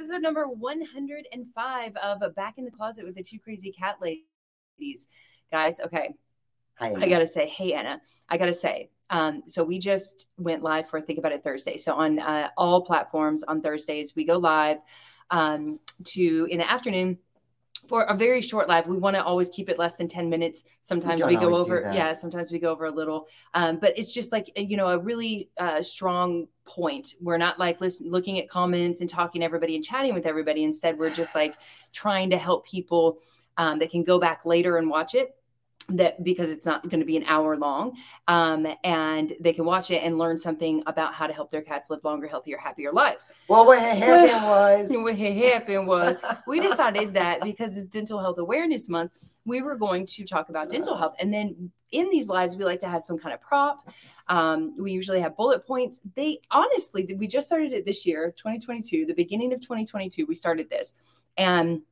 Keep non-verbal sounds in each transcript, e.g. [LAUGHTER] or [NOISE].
105 of Back in the Closet with the Two Crazy Cat Ladies. Guys, okay. Hi. I gotta say, hey Anna, I gotta say, um, so we just went live for Think About It Thursday. So on uh, all platforms on Thursdays, we go live um, to in the afternoon for a very short live. We want to always keep it less than 10 minutes. Sometimes don't we go over, yeah, sometimes we go over a little. Um, but it's just like, you know, a really uh, strong point. We're not like listen, looking at comments and talking to everybody and chatting with everybody. Instead, we're just like trying to help people um, that can go back later and watch it that because it's not going to be an hour long um, and they can watch it and learn something about how to help their cats live longer healthier happier lives Well, what happened was [LAUGHS] what happened was we decided that because it's dental health awareness month we were going to talk about dental health. And then in these lives we like to have some kind of prop. Um, we usually have bullet points. They honestly we just started it this year 2022 the beginning of 2022 we started this. And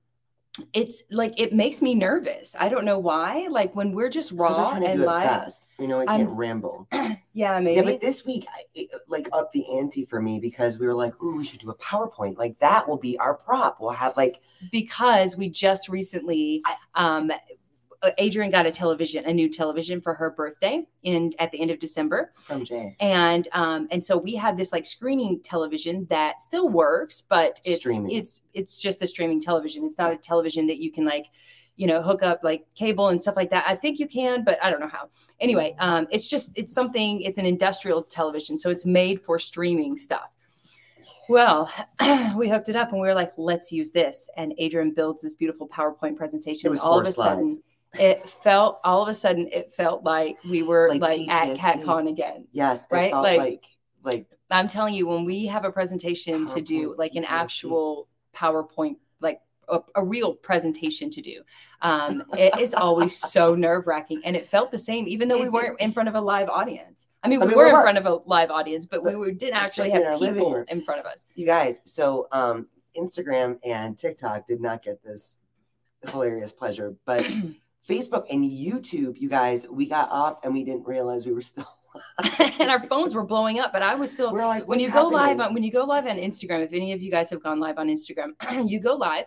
it's like it makes me nervous i don't know why like when we're just raw trying to and do it live fast. You know, I I'm- can't ramble. [CLEARS THROAT] yeah maybe Yeah, but this week, I, it, like, up the ante for me because we were like, "Ooh, we should do a PowerPoint. Like that will be our prop. We'll have like because we just recently um uh, Adrian got a television, a new television for her birthday in at the end of December. from Jay And um and so we had this like screening television that still works, but it's Streaming. it's it's just a streaming television. It's not a television that you can like you know hook up like cable and stuff like that. I think you can, but I don't know how. Anyway, um it's just it's something it's an industrial television, so it's made for streaming stuff. Well, [CLEARS THROAT] we hooked it up and we were like, let's use this. And Adrian builds this beautiful PowerPoint presentation. It was all four of a sudden, slides. It felt all of a sudden it felt like we were Like like, at CatCon again. Yes, it Right? felt Like- like like I'm telling you, when we have a presentation to do, like an PTSD. actual PowerPoint, like a, a real presentation to do, um, it is always [LAUGHS] so nerve wracking. And it felt the same, even though we weren't in front of a live audience. I mean, I we mean, were we in front of a live audience, but we But were, didn't actually have people in front of us. you guys. So um, Instagram and TikTok did not get this hilarious pleasure, but [CLEARS THROAT] Facebook and YouTube, you guys, we got off and we didn't realize we were still. [LAUGHS] [LAUGHS] and our phones were blowing up, but I was still We're like, when "What's you go live on when you go live on Instagram, if any of you guys have gone live on Instagram, [CLEARS THROAT] you go live,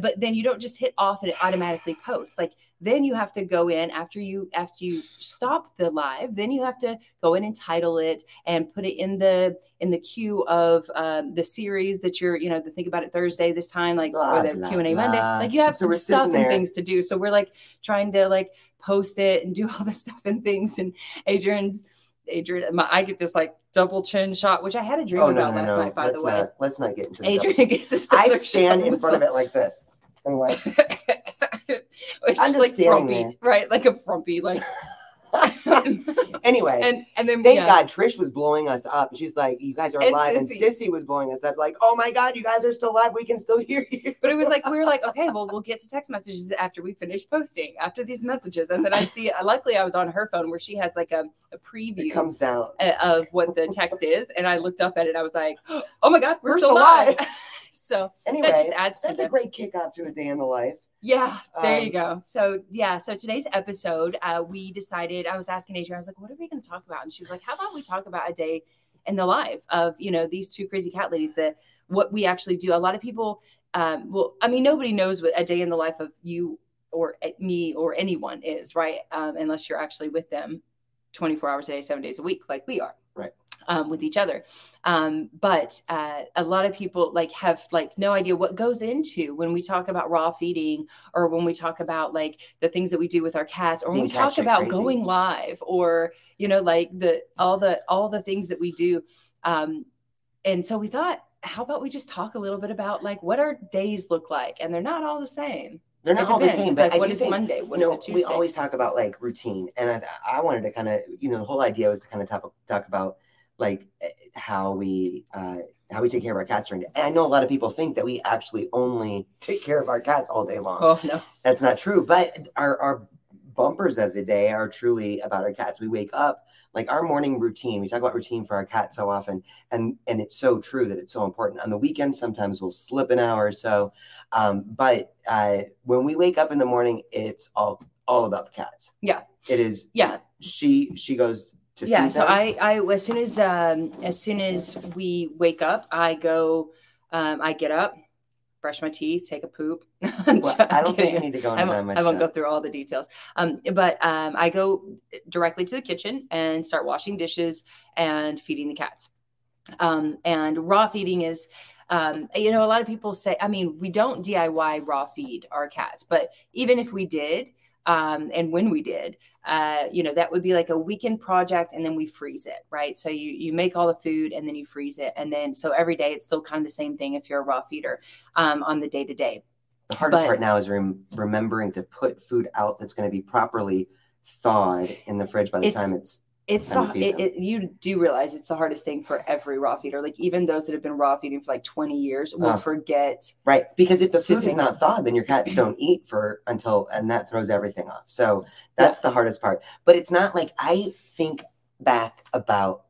but then you don't just hit off and it automatically posts. Like then you have to go in after you after you stop the live, then you have to go in and title it and put it in the in the queue of um, the series that you're you know the think about it Thursday this time like Blah, or the blah, Q and A Monday. Like you have So some stuff and there. things to do. So we're like trying to like post it and do [LAUGHS] all this stuff and things. And Adrian's Adrian, my, I get this like double chin shot, which I had a dream Oh about no, last no! night, by let's the way. not let's not get into Adrian gets this. I stand in front of it like this. I'm like, it's I'm just like frumpy, right? Like a frumpy, like. [LAUGHS] anyway. and and then Thank yeah. God Trish was blowing us up. She's like, "You guys are And live," and Sissy. Sissy was blowing us up, like, "Oh my God, you guys are still alive. We can still hear you." But it was like we were like, [LAUGHS] okay, well, we'll get to text messages after we finish posting after these messages, and then I see. Luckily, I was on her phone where she has like a, a preview It comes down. uh, of what the text is, and I looked up at it. I was like, oh my god, we're, We're still alive." live. live. [LAUGHS] so Anyway, that just adds to that's the a great kickoff to a day in the life. Yeah, there you Um, go. So yeah, so today's episode, uh, we decided. I was asking Adrian, I was like, "What are we going to talk about?" And she was like, "How about we talk about a day in the life of you know these two crazy cat ladies that what we actually do." A lot of people, um, well, I mean, nobody knows what a day in the life of you or uh, me or anyone is, right? Um, unless you're actually with them, twenty four hours a day, seven days a week, like we are. Um, with each other. Um, but uh, a lot of people like have like no idea what goes into when we talk about raw feeding or when we talk about like the things that we do with our cats or when we talk about crazy. going live or you know like the all the all the things that we do. Um and so we thought how about we just talk a little bit about like what our days look like? And they're not all the same. They're not all the same, but like, I what is think, monday? What you know, we always talk about like routine, and I, I wanted to kind of, you know, the whole idea was to kind of talk, talk about like eh, how we uh, how we take care of our cats during the And I know a lot of people think that we actually only [LAUGHS] take care of our cats all day long. oh no That's not true. But our, our bumpers of the day are truly about our cats. We wake up, like our morning routine. We talk about routine for our cats so often, and and it's so true that it's so important. On the weekend, sometimes we'll slip an hour or so, um, but uh, when we wake up in the morning, it's all all about the cats. Yeah. it is. yeah she she goes yeah so i i as soon as um as soon as we wake up i go um i get up brush my teeth, take a poop. [LAUGHS] Well, I don't think we need to go I into that much. I won't go through all the details. Um, but um, I go directly to the kitchen and start washing dishes and feeding the cats. Um, and raw feeding is, um, you know, a lot of people say, I mean, we don't DIY raw feed our cats, but even if we did, um, and when we did, uh, you know, that would be like a weekend project, and then we freeze it, right? So you you make all the food, and then you freeze it, and then so every day it's still kind of the same thing if you're a raw feeder um, on the day to day. The hardest But- part now is rem- remembering to put food out that's going to be properly thawed in the fridge by the time it's. It's the it, it, you do realize it's the hardest thing for every raw feeder. Like even those that have been raw feeding for like 20 years will Ah. forget. Right, because if the food is not thawed, then your cats don't [CLEARS THROAT] eat for until, and that throws everything off. So that's the hardest part. But it's not like I think back about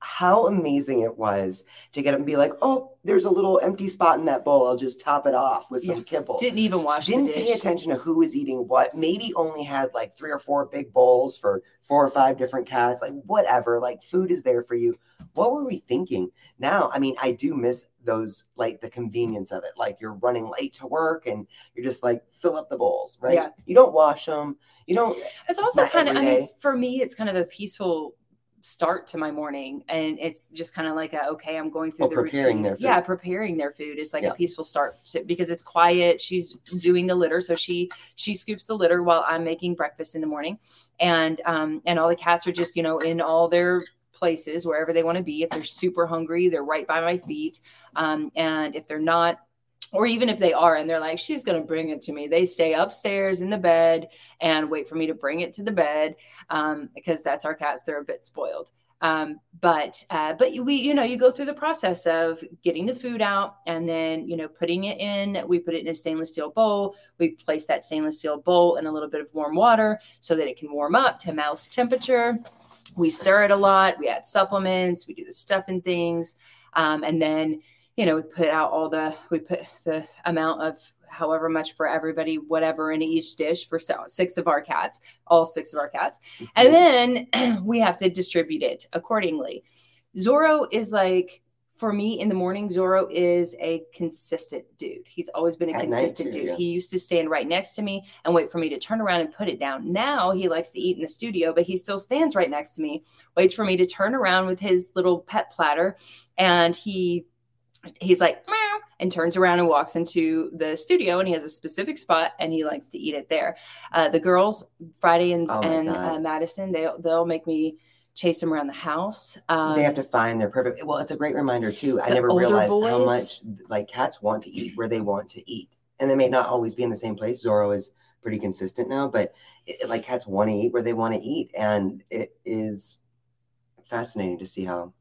how amazing it was to get up and be like, oh, there's a little empty spot in that bowl. I'll just top it off with some Yeah. kibble. Didn't even wash it. Didn't pay attention to who was eating what. Maybe only had like three or four big bowls for four or five different cats. Like whatever. Like food is there for you. What were we thinking? Now, I mean, I do miss those like the convenience of it. Like you're running late to work and you're just like fill up the bowls, right? Yeah. You don't wash them. You don't. It's also kind of, I mean, for me, it's kind of a peaceful start to my morning. And it's just kind of like, a, okay, I'm going through Oh, the preparing routine. their food. Yeah, preparing their food is like Yeah. a peaceful start because it's quiet. She's doing the litter. So she, she scoops the litter while I'm making breakfast in the morning. And, um, and all the cats are just, you know, in all their places, wherever they want to be. If they're super hungry, they're right by my feet. Um, and if they're not, or even if they are and they're like, she's going to bring it to me, they stay upstairs in the bed and wait for me to bring it to the bed um, because that's our cats. They're a bit spoiled. Um, but uh, but we you know you go through the process of getting the food out and then you know putting it in. We put it in a stainless steel bowl. We place that stainless steel bowl in a little bit of warm water so that it can warm up to mouse temperature. We stir it a lot. We add supplements. We do the stuff and things, um, and then you know we put out all the we put the amount of however much for everybody whatever in each dish for six of our cats all six of our cats. And mm-hmm. then [CLEARS THROAT] we have to distribute it accordingly. Zorro is like for me in the morning zorro is a consistent dude. He's always been a At consistent too, dude. yeah. he used to stand right next to me and wait for me to turn around and put it down. Now he likes to eat in the studio but he still stands right next to me waits for me to turn around with his little pet platter and he he's like meow and turns around and walks into the studio and he has a specific spot and he likes to eat it there uh, the girls friday and, Oh and uh, madison they, they'll make me chase them around the house um, they have to find their perfect. Well, it's a great reminder too. I never realized how much like cats want to eat where they want to eat, and they may not always be in the same place. Zorro is pretty consistent now, but it, like cats want to eat where they want to eat, and it is fascinating to see how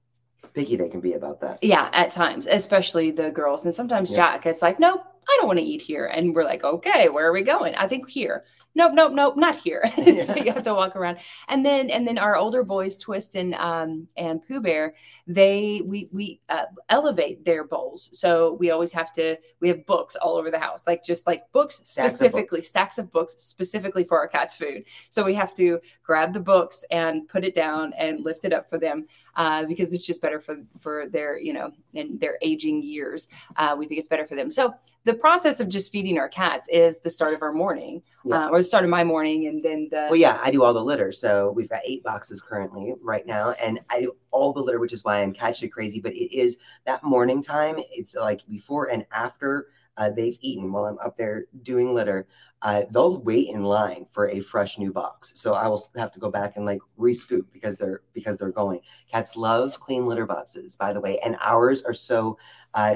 picky they can be about that. yeah at times especially the girls. And sometimes Yeah. jack it's like nope i don't want to eat here. And we're like okay where are we going? I think here. Nope nope nope not here. [LAUGHS] So you have to walk around. And then and then our older boys twist and um and pooh bear they we we uh, elevate their bowls. So we always have to we have books all over the house like just like books Stacks of specifically books. stacks of books specifically for our cats food. So we have to grab the books and put it down and lift it up for them uh, because it's just better for for their you know in their aging years uh, we think it's better for them so the process of just feeding our cats is the start of our morning Yeah. uh, or the start of my morning and then the Well, yeah, I do all the litter. So we've got eight boxes currently right now, and I do all the litter, which is why I'm catching crazy. But it is that morning time. It's like before and after uh, they've eaten while I'm up there doing litter. Uh, they'll wait in line for a fresh new box. So I will have to go back and like rescoop because they're because they're going. Cats love clean litter boxes, by the way, and ours are so uh,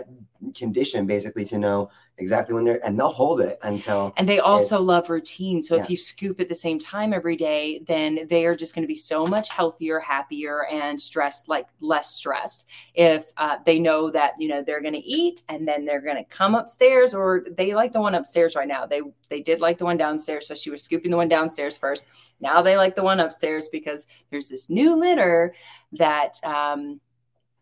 conditioned basically to know exactly when they're and they'll hold it until and they also love routine. So yeah. if you scoop at the same time every day, then they are just going to be so much healthier, happier, and stressed, like less stressed. If uh, they know that you know they're going to eat and then they're going to come upstairs, or they like the one upstairs right now. They they did like the one downstairs, so she was scooping the one downstairs first. Now they like the one upstairs because there's this new litter that um,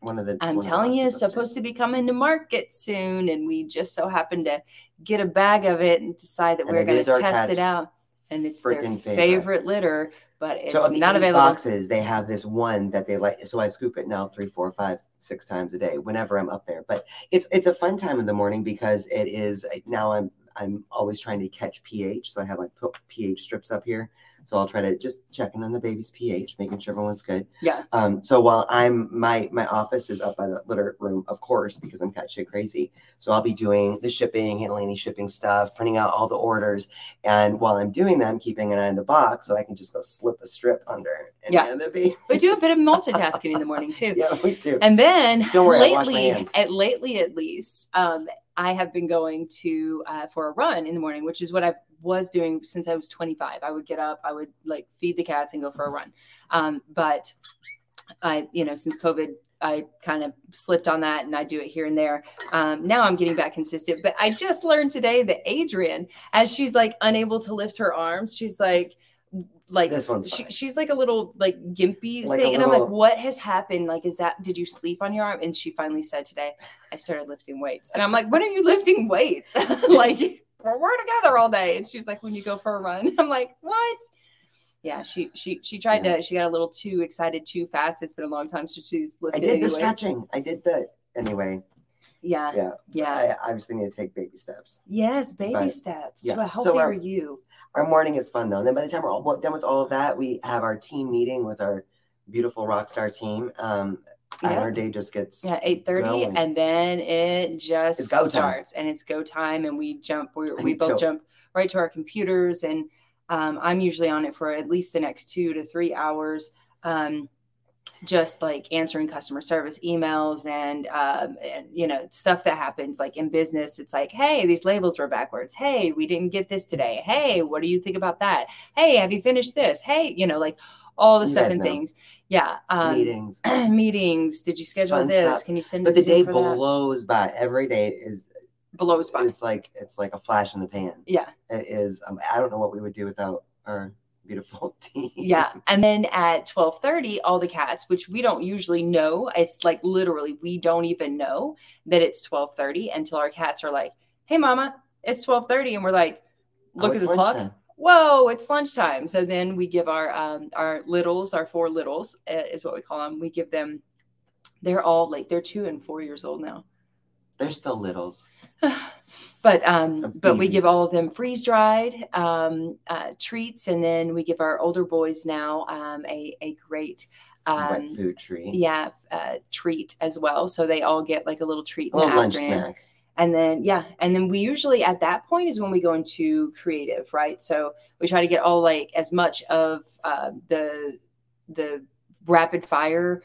one of the I'm of the telling you, it's supposed to be coming to market soon, and we just so happened to get a bag of it and decide that And we're going to test it out. And it's their favorite. favorite. litter, but it's so not available. boxes, they have this one that they like. So I scoop it now three, four, five, six times a day whenever I'm up there. But it's it's a fun time in the morning because it is now I'm I'm always trying to catch pH. So I have like pH strips up here. So I'll try to just checking on the baby's pH, making sure everyone's good. Yeah. Um, so while I'm my my office is up by the litter room, of course, because I'm cat shit crazy. So I'll be doing the shipping, handling any shipping stuff, printing out all the orders. And while I'm doing that, I'm keeping an eye on the box so I can just go slip a strip under and Yeah. the baby. We do a bit of [LAUGHS] multitasking in the morning too. yeah, we do. And then Don't worry, I wash my lately, at lately at least, um, I have been going to uh, for a run in the morning, which is what I was doing since I was 25. I would get up, I would like feed the cats and go for a run. Um, but I, you know, since COVID, I kind of slipped on that and I do it here and there. Um, now I'm getting back consistent. But I just learned today that Adrian, as she's like unable to lift her arms, she's like, like This one's she, she's like a little like gimpy Like thing and i'm like what has happened like is that did you sleep on your arm and she finally said today i started lifting weights and i'm like when are you lifting weights [LAUGHS] like we're we're together all day and she's like when you go for a run [LAUGHS] i'm like what yeah she she she tried Yeah. to she got a little too excited too fast it's been a long time since she's I did the stretching. I did the anyway. yeah Yeah. yeah I obviously need to take baby steps. yes baby But, steps yeah. to a So healthier our- you Our morning is fun though. And then by the time we're all done with all of that, we have our team meeting with our beautiful rock star team. Um, and Yeah. our day just gets Yeah, eight thirty, and then it just It's go time. starts, and it's go time, and we jump. We, we both jump right to our computers, and um, I'm usually on it for at least the next two to three hours. Um, just like answering customer service emails and um, and you know stuff that happens like in business it's like hey these labels were backwards hey we didn't get this today hey what do you think about that hey have you finished this hey you know like all the You know. things yeah um, meetings. [CLEARS THROAT] meetings. Did you schedule this? stuff. Can you send But the day for that? blows by. Every day is blows by. it's like it's like a flash in the pan. Yeah, It is um, I don't know what we would do without our beautiful [LAUGHS] team. yeah. And then at twelve thirty, all the cats, which we don't usually know, it's like literally we don't even know that it's twelve thirty until our cats are like, "Hey, mama, it's twelve 30 and we're like, Oh, "Look it's at the clock." Whoa, it's lunchtime. So then we give our um our littles, our four littles uh, is what we call them. We give them. They're all like they're two and four years old now. They're still littles. [SIGHS] but um but we give all of them freeze dried um uh, treats and then we give our older boys now um a a great Wet um food tree. yeah uh, treat as well so they all get like a little treat A little lunch snack. And then yeah and then we usually at that point is when we go into creative right so we try to get all like as much of uh, the the rapid fire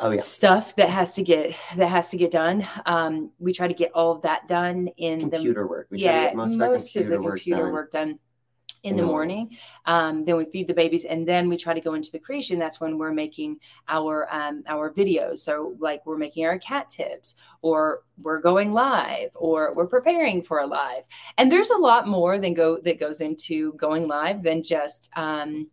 Oh yeah. stuff that has to get that has to get done um we try to get all of that done in the Computer work. We try to yeah, get most, most, of the computer done. work done in the the morning. Um, then we feed the babies, and then we try to go into the creation. That's when we're making our um, our videos. So like we're making our cat tips, or we're going live, or we're preparing for a live. And there's a lot more than go that goes into going live than just um,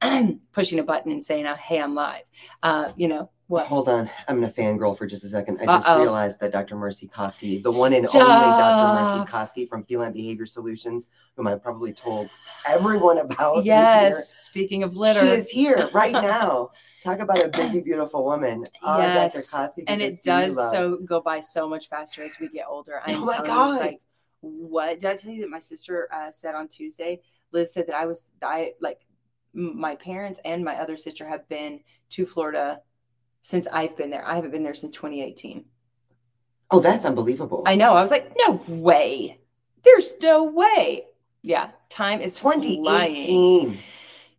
[CLEARS THROAT] pushing a button and saying, oh, "Hey, I'm live." Uh, you know what? Hold on, I'm gonna fangirl for just a second. I just Uh-oh. realized that Dr. Marci Koski, the one and only Dr. Marci Stop. Koski from Feline Behavior Solutions, whom I've probably told everyone about. this Yes. Speaking of litter, She is here right [LAUGHS] now. Talk about a busy, [CLEARS THROAT] beautiful woman. Oh, Yes, Dr. And it to does so go by so much faster as we get older. I Oh my you, God. like what did I tell you that my sister uh, said on Tuesday? Liz said that I was I like my parents and my other sister have been to Florida since I've been there. I haven't been there since 2018. Oh, that's unbelievable. I know. I was like, no way. There's no way. Yeah, time is flying. 2018.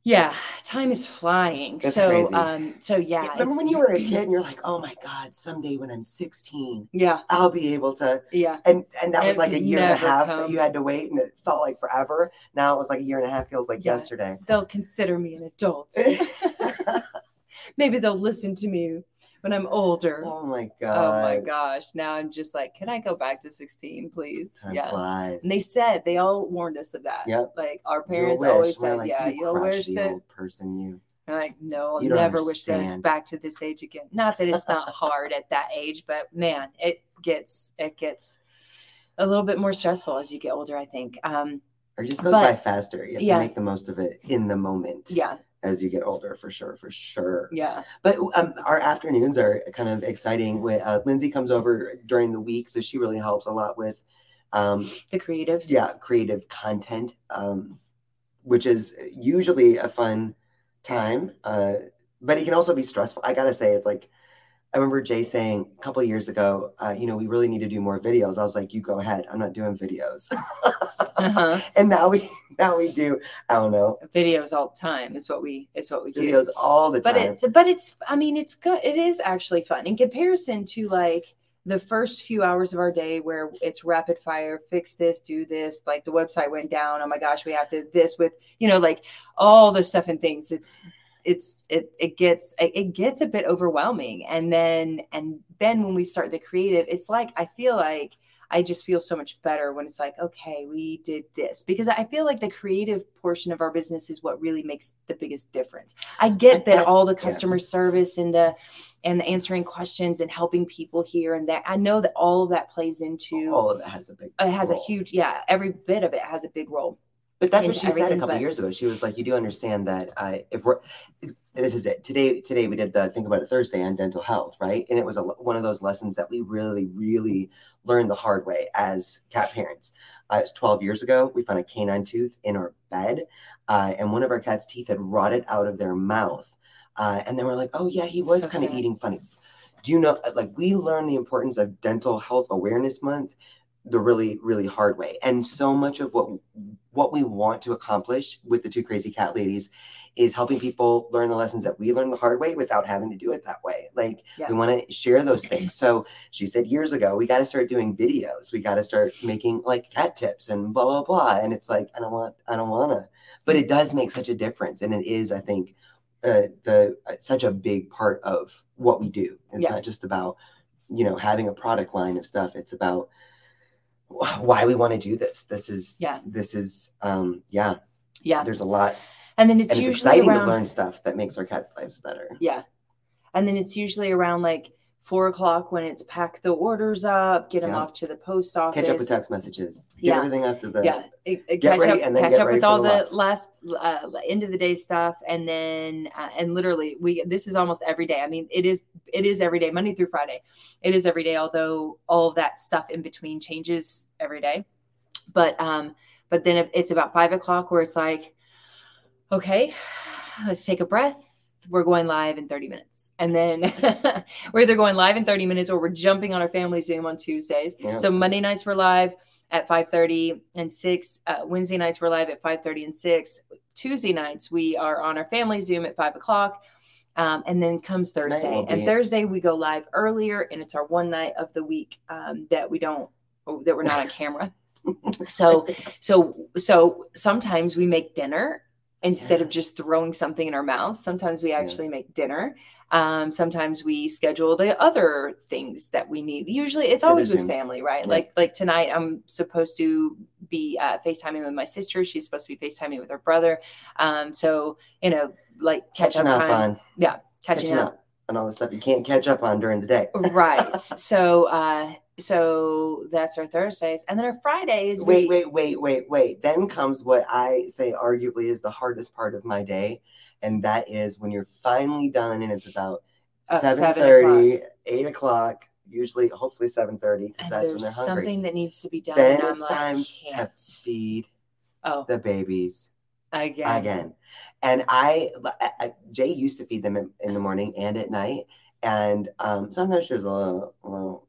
Yeah, time is flying. That's so, crazy. um, so yeah. Yeah, Remember when you were a kid and you're like, oh my God, someday when I'm 16, Yeah, I'll be able to yeah. and and that was like a year and a half come. that you had to wait and it felt like forever. Now it was like a year and a half feels like Yeah. yesterday. They'll consider me an adult. [LAUGHS] Maybe they'll listen to me when I'm older. oh my god. Oh my gosh. Now I'm just like, can I go back to 16, please? Time yeah. flies. And they said, they all warned us of that. Yep. Like our parents always said, like, yeah, you you'll wish crotchety that. old person you. Like, no, I'll never wish that it's back to this age again. Not that it's not [LAUGHS] hard at that age, but man, it gets, it gets a little bit more stressful as you get older, I think. Um, Or just goes But- by faster. You have yeah. to make the most of it in the moment. yeah. As you get older, for sure, for sure. Yeah. But um, our afternoons are kind of exciting. With uh, Lindsay comes over during the week, so she really helps a lot with, um, The creatives. yeah, creative content, um, which is usually a fun time. Uh, but it can also be stressful. I gotta say, it's like I remember Jay saying a couple of years ago, uh, you know, we really need to do more videos. I was like, you go ahead. I'm not doing videos. Uh-huh. [LAUGHS] and now we now we do. I don't know Videos all the time is what we is what we do. videos all the time. but it's but it's i mean it's good it is actually fun in comparison to like the first few hours of our day where it's rapid fire fix this do this like the website went down oh my gosh we have to this with you know like all the stuff and things it's it's it it gets it gets a bit overwhelming and then and then when we start the creative it's like i feel like I just feel so much better when it's like, okay, we did this because I feel like the creative portion of our business is what really makes the biggest difference. I get that all the yeah. customer service and the and the answering questions and helping people here and that I know that all of that plays into all of it has a big. it has a huge yeah, every bit of it has a big role. But that's what she said a couple but- years ago. She was like, "You do understand that uh, if we're this is it today. Today we did the think about it Thursday on dental health, right? And it was a, one of those lessons that we really, really learned the hard way as cat parents. Uh, it's 12 years ago. We found a canine tooth in our bed, uh, and one of our cat's teeth had rotted out of their mouth. Uh, and then we're like, "Oh yeah, he was So kind of eating funny." Do you know? Like we learned the importance of Dental Health Awareness Month the really really hard way. And so much of what what we want to accomplish with the two crazy cat ladies is helping people learn the lessons that we learned the hard way without having to do it that way. Like Yeah. we want to share those things. So she said years ago we got to start doing videos. We got to start making like cat tips and blah blah blah. And it's like i don't want i don't want to but it does make such a difference. And it is i think uh, the uh, such a big part of what we do. It's Yeah. not just about you know having a product line of stuff. It's about why we want to do this this is Yeah. this is um yeah Yeah. there's a lot And then it's and it's usually exciting around to learn stuff that makes our cats lives better Yeah. And then it's usually around like four o'clock when it's pack the orders up, get them Yeah. off to the post office. catch up with text messages get Yeah. everything after the yeah, it- it Get catch up, catch up with all the the last uh, end of the day stuff, and then uh, and literally we this is almost every day. I mean, it is it is every day, Monday through Friday. It is every day, although all of that stuff in between changes every day. But um, but then it's about five o'clock where it's like, okay, let's take a breath. We're going live in 30 minutes. And then [LAUGHS] we're either going live in 30 minutes or we're jumping on our family Zoom on Tuesdays. Yeah. So Monday nights we're live at 5:30 and 6. Uh, Wednesday nights we're live at 5:30 and 6. Tuesday nights we are on our family Zoom at 5 o'clock. Um, and then comes Thursday. And Thursday we go live earlier, and it's our one night of the week um, that we don't that we're not on camera. [LAUGHS] so so so sometimes we make dinner instead Yeah. of just throwing something in our mouths. Sometimes we Yeah. actually make dinner. Um, sometimes we schedule the other things that we need. Usually it's always with family, right? Yeah. Like like tonight I'm supposed to be uh, FaceTiming with my sister. She's supposed to be FaceTiming with her brother. Um, so you know, like catch catching up up time. on yeah, catching, catching up. up on all the stuff you can't catch up on during the day right. [LAUGHS] So uh so that's our Thursdays. And then our Fridays wait we, wait wait wait wait then comes what i say arguably is the hardest part of my day and that is when you're finally done and it's about uh, seven seven thirty, o'clock. eight o'clock usually hopefully 7.30 because that's when they're there's hungry something that needs to be done. then and it's like, time to feed Oh, the babies again. again. And I, I- I- Jay used to feed them in, in the morning and at night, and um, sometimes she was a little, a little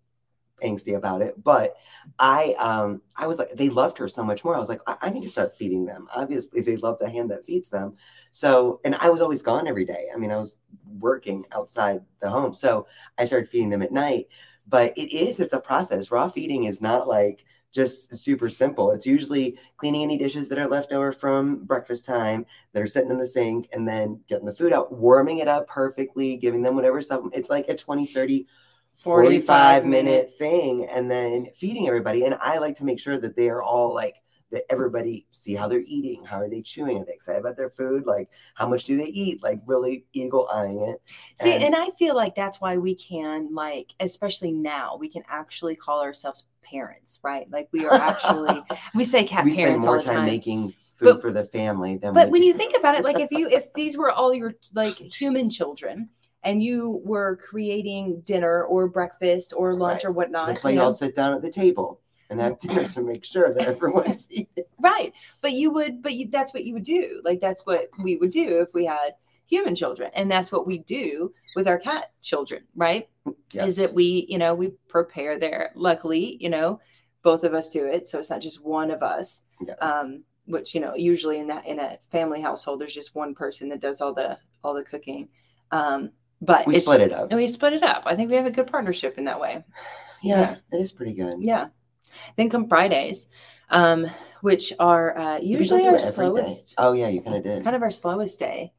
angsty about it. But I, um, I was like, they loved her so much more. I was like, I, I need to start feeding them. Obviously, they love the hand that feeds them. So, and I was always gone every day. I mean, I was working outside the home, so I started feeding them at night. But it is, it's a process. Raw feeding is not like just super simple. It's usually cleaning any dishes that are left over from breakfast time that are sitting in the sink and then getting the food out, warming it up perfectly, giving them whatever stuff. It's like a 20, 30, 45 minute thing and then feeding everybody. And I like to make sure that they are all like, that everybody see how they're eating, how are they chewing, are they excited about their food, like how much do they eat, like really eagle eyeing it. See, And- and I feel like that's why we can, like, especially now, we can actually call ourselves parents, right? Like, we are actually, [LAUGHS] we say cat we spend parents all more the time, time. making food But- for the family, then But when you think about it, like if you if [LAUGHS] these were all your like human children and you were creating dinner or breakfast or lunch Right. or whatnot, that's why you all know, sit down at the table and have dinner to make sure that everyone's [LAUGHS] eating. right? But you would, but you that's what you would do. Like that's what we would do if we had human children, and that's what we do with our cat children, right? Yes. Is that we, you know, we prepare there. Luckily, you know, both of us do it, so it's not just one of us. Yeah. Um, which you know, usually in that in a family household, there's just one person that does all the all the cooking. Um, but we split it up. and we split it up. I think we have a good partnership in that way. Yeah, it is pretty good. Yeah. Then come Fridays, um, which are uh, Did we go usually our every day? slowest, Oh yeah, you kind of did. kind of our slowest day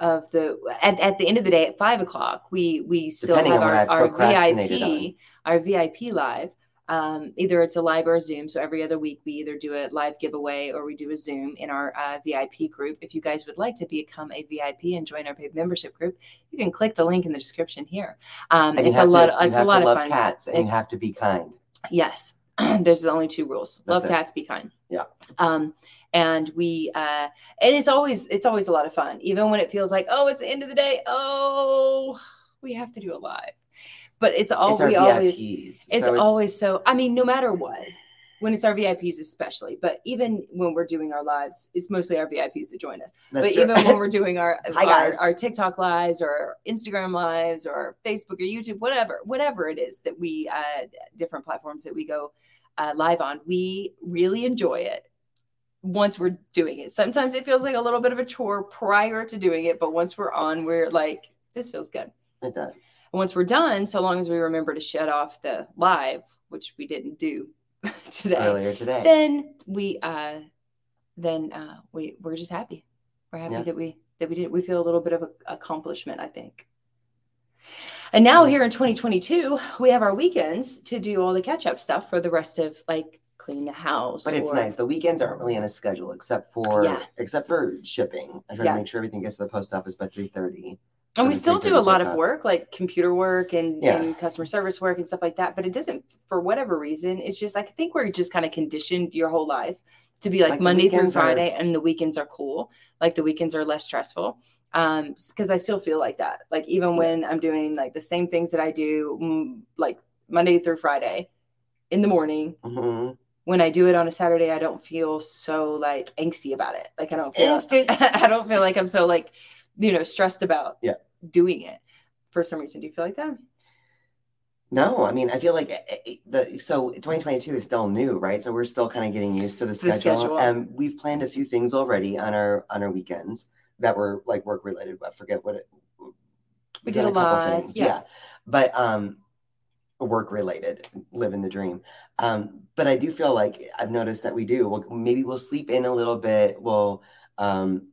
of the. At, at the end of the day, at five o'clock, we we still Depending have our, our VIP, our VIP live. Um, either it's a live or a Zoom. So every other week, we either do a live giveaway or we do a Zoom in our uh, VIP group. If you guys would like to become a VIP and join our paid membership group, you can click the link in the description here. Um, it's a lot. to, you it's a lot of love fun. cats and you have to be kind. Yes. [CLEARS THROAT] There's the only two rules. That's Love it. cats, be kind. Yeah. Um, and we uh and it's always it's always a lot of fun, even when it feels like, oh, it's the end of the day. Oh, we have to do a live. But it's all it's we always VIPs. it's so always so I mean, no matter what, when it's our VIPs especially, but even when we're doing our lives, it's mostly our VIPs that join us but true. even when we're doing our [LAUGHS] our, our TikTok lives or Instagram lives or Facebook or YouTube, whatever, whatever it is that we uh, different platforms that we go uh, live on, we really enjoy it once we're doing it. Sometimes it feels like a little bit of a chore prior to doing it, but once we're on, we're like, this feels good. It does. And once we're done, so long as we remember to shut off the live, which we didn't do [LAUGHS] today, Earlier today. then we uh then uh we we're just happy we're happy Yeah. that we that we did we feel a little bit of a, accomplishment i think and now here in 2022 we have our weekends to do all the catch up stuff for the rest of like clean the house But it's or- nice. The weekends aren't really on a schedule except for Yeah. except for shipping. I try Yeah. to make sure everything gets to the post office by three thirty. And we still do a lot of work like computer work and, Yeah. and customer service work and stuff like that but it doesn't for whatever reason it's just i think we're just kind of conditioned your whole life to be like, Like, monday through weekends are- friday and the weekends are cool like the weekends are less stressful um because i still feel like that like even Yeah. when i'm doing like the same things that i do like monday through friday in the morning hmm when i do it on a saturday i don't feel so like angsty about it like i don't feel Angsty. [LAUGHS] i don't feel like i'm so like you know stressed about Yeah. Doing it for some reason do you feel like that No, I mean, I feel like eh, eh, the so 2022 is still new, right? So we're still kind of getting used to the The schedule, schedule. and we've planned a few things already on our on our weekends that were like work related. I forget what it. We did a couple lot, yeah. but um, work related, living the dream. Um, but I do feel like I've noticed that we do. We'll, maybe we'll sleep in a little bit. We'll um,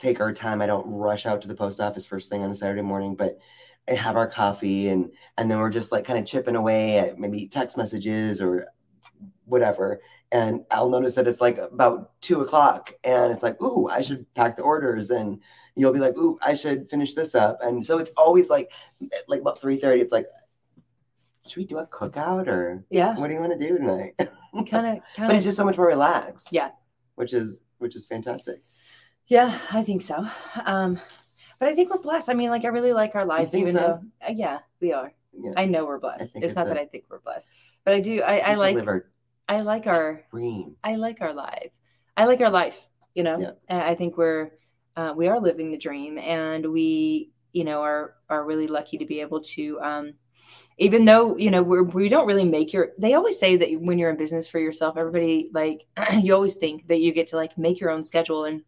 take our time. I don't rush out to the post office first thing on a Saturday morning, but I have our coffee and and then we're just like kind of chipping away at maybe text messages or whatever. And I'll notice that it's like about two o'clock and it's like, ooh, I should pack the orders. And you'll be like, ooh, I should finish this up. And so it's always like like about 3:30, it's like, should we do a cookout or yeah what do you want to do tonight? kind of kind but it's just so much more relaxed. Yeah. Which is which is fantastic. Yeah i think so um but i think we're blessed i mean like i really like our lives even so? though uh, yeah we are Yeah. i know we're blessed it's, it's not a- that i think we're blessed but i do i, I like our i like our dream. I like our life. I like our life, you know. Yeah. And I think we're uh, we are living the dream, and we, you know, are are really lucky to be able to. Um, even though you know we're, we don't really make your they always say that when you're in business for yourself everybody like [CLEARS THROAT] you always think that you get to like make your own schedule and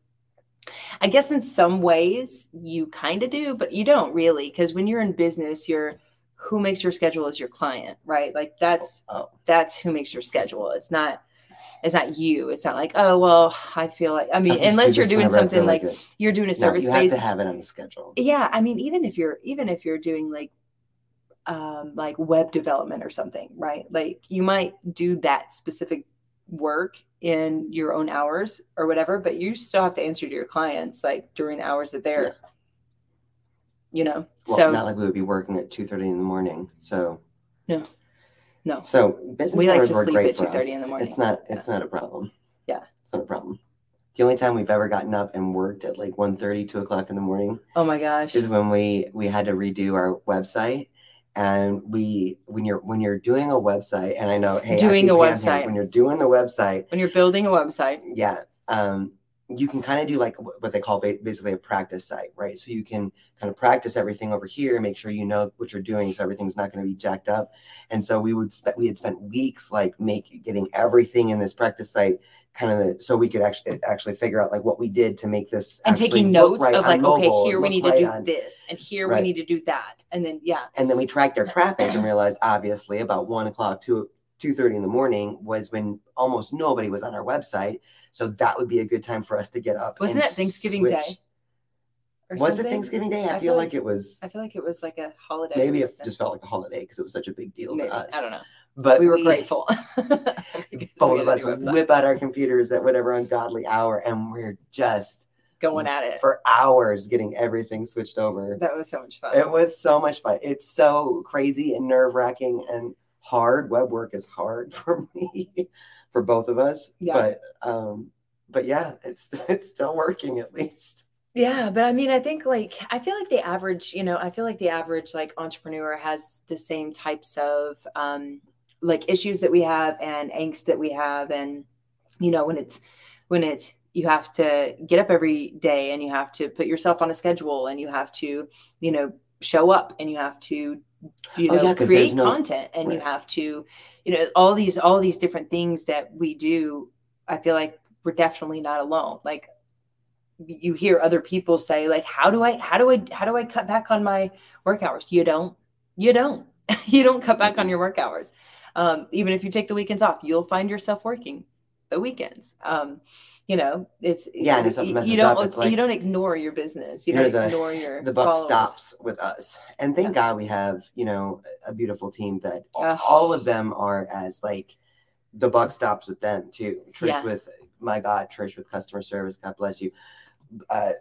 i guess in some ways you kind of do but you don't really because when you're in business you're who makes your schedule is your client right? Like that's Oh. that's who makes your schedule. It's not it's not you. It's not like oh well i feel like i mean unless do you're doing something feel like you're doing a No, service you have to have it on the schedule. yeah i mean even if you're even if you're doing like um like web development or something right? Like you might do that specific work in your own hours or whatever but you still have to answer to your clients like during the hours that they're you know Well, so not like we would be working at two thirty in the morning. So No. No. So business We like hours to sleep great at for us. 2:30 in the morning. It's not. It's not a problem. Yeah. It's not a problem. the only time we've ever gotten up and worked at like 1 2 o'clock in the morning Oh my gosh. is when we we had to redo our website and we when you're when you're doing a website and i know hey Doing a here, website. when you're doing the website When you're building a website. yeah um you can kind of do like what they call ba- basically a practice site right so you can kind of practice everything over here make sure you know what you're doing so everything's not going to be jacked up and so we would spend we had spent weeks like make getting everything in this practice site kind of so we could actually actually figure out like what we did to make this And taking notes right of like, okay, here we need right to do on- this, and here Right. we need to do that. And then yeah. and then we tracked our traffic and realized obviously about one o'clock to two thirty in the morning was when almost nobody was on our website. So that would be a good time for us to get up. Wasn't that Thanksgiving Day? switch. Or Was it? Thanksgiving Day? I, I feel feel like, like- it was. I feel like it was like a holiday. Maybe it just felt like a holiday because it was such a big deal Maybe. to us. I don't know. But we were grateful. [LAUGHS] Both of us whip out our computers at whatever ungodly hour, and we're just going at it. for hours getting everything switched over. that was so much fun. It was so much fun. It's so crazy and nerve wracking and hard. Web work is hard [LAUGHS] for me, for both of us. Yeah. But um, but yeah, it's [LAUGHS] it's still working at least. Yeah, but I mean, I think like I feel like the average, you know, I feel like the average like entrepreneur has the same types of um like issues that we have and angst that we have. And you know, when it's when it's you have to get up every day and you have to put yourself on a schedule and you have to, you know, show up and you have to you Oh, know create there's no- content and you have to you know all these all these different things that we do i feel like we're definitely not alone. Like you hear other people say like how do i how do i how do i cut back on my work hours? You don't. You don't. [LAUGHS] You don't cut back on your work hours um, even if you take the weekends off you'll find yourself working the weekends um, you know it's Yeah, you, you don't up, like- you don't ignore your business you don't the- ignore your The buck followers. stops with us, and thank God we have you know a beautiful team that all of them are as like the buck stops with them too. Trish Yeah. with my God, Trish with customer service. God bless you. Uh,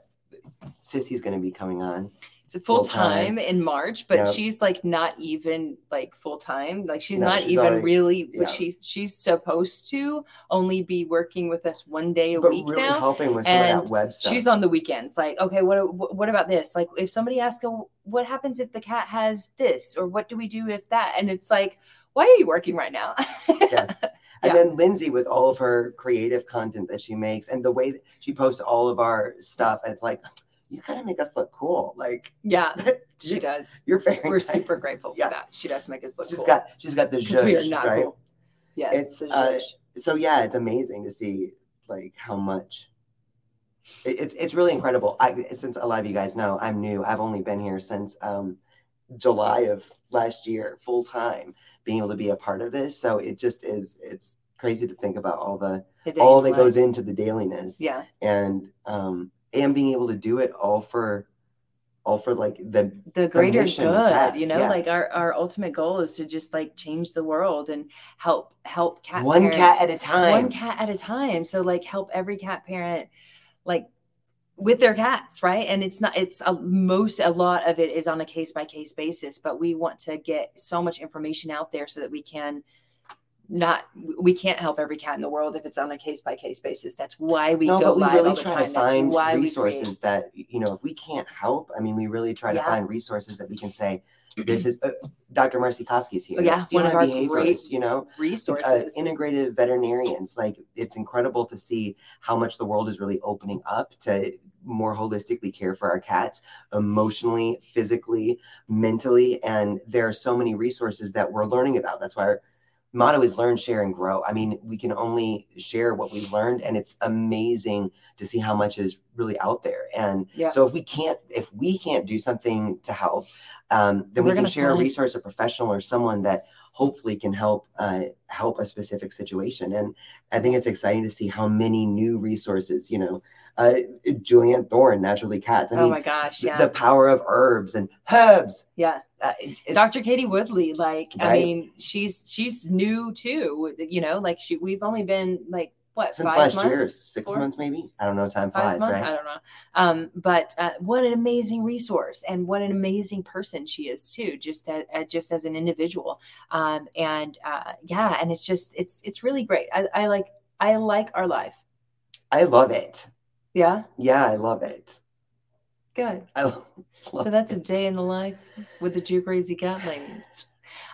Sissy's going to be coming on. Full full-time. in March, but Yep. she's like not even like full time. Like she's No, not she's even already- really, yeah. but she's she's supposed to only be working with us one day a but week really now. helping with some of that web stuff. She's on the weekends. Like, okay, what what about this? Like, if somebody asks, "Oh, what happens if the cat has this, or what do we do if that? And it's like, why are you working right now? Yeah. [LAUGHS] And then Lindsay with all of her creative content that she makes and the way that she posts all of our stuff. And it's like, you kind of make us look cool. Like yeah, [LAUGHS] she does. You're very We're nice. super grateful Yeah. for that. She does make us look She's cool. got she's got the because we are not right? cool. Yes, It's, uh. So yeah, it's amazing to see like how much it- it's it's really incredible. I since a lot of you guys know, I'm new. I've only been here since um July of last year, full time, being able to be a part of this. So it just is it's crazy to think about all the The all that life. goes into the dailiness. Yeah, and um and being able to do it all for all for like the the greater mission, good cats, you know yeah. like our our ultimate goal is to just like change the world and help help cat one parents, cat at a time. One cat at a time. So like help every cat parent like with their cats right? And it's not it's a most a lot of it is on a case by case basis but we want to get so much information out there so that we can not we can't help every cat in the world if it's on a case by case basis. That's why we no, go but we live really all the try time. To find why resources create- that you know if we can't help i mean we really try Yeah. to find resources that we can say [CLEARS THROAT] this is uh, dr marci koski's here. Oh, yeah, one of Feline our behaviorists, great you know uh, resources. integrative veterinarians. Like it's incredible to see how much the world is really opening up to more holistically care for our cats emotionally physically mentally and there are so many resources that we're learning about. That's why our motto is learn share and grow. I mean we can only share what we've learned and it's amazing to see how much is really out there. And Yeah. so if we can't if we can't do something to help um, then We're we can share a resource a professional or someone that hopefully can help uh, help a specific situation. And i think it's exciting to see how many new resources you know uh, julianne thorne naturally cats i oh mean my gosh yeah the power of herbs and herbs yeah uh, Dr. Katie Woodley, like I mean, she's she's new too. You know, like she we've only been like what since last months? year six Four? months maybe i don't know time Five flies months? right I don't know. Um, but uh, what an amazing resource and what an amazing person she is too, just as, uh, just as an individual. Um, and uh, yeah, and it's just it's it's really great. I, I like I like our life. I love it. Yeah, Yeah, I love it. good. I [LAUGHS] love So that's a day in the life with the two crazy cat ladies.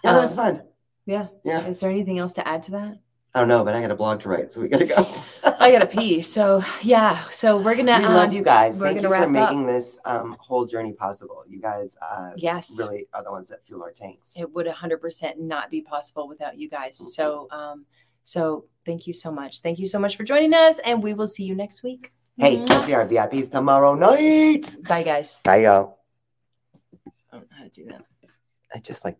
Yeah, that's Um, fun. Yeah. Yeah. Is there anything else to add to that? I don't know, but I got a blog to write, so we gotta go. [LAUGHS] I gotta [LAUGHS] pee. So yeah. So we're gonna. we love um, you guys. we're Thank you for wrap up. making this um, whole journey possible. You guys uh, Yes. really are the ones that fuel our tanks. It would 100% not be possible without you guys. So um. So thank you so much. Thank you so much for joining us, and we will see you next week. Hey, we'll see our VIPs tomorrow night. Bye, guys. Bye, y'all. I don't know how to do that. I just like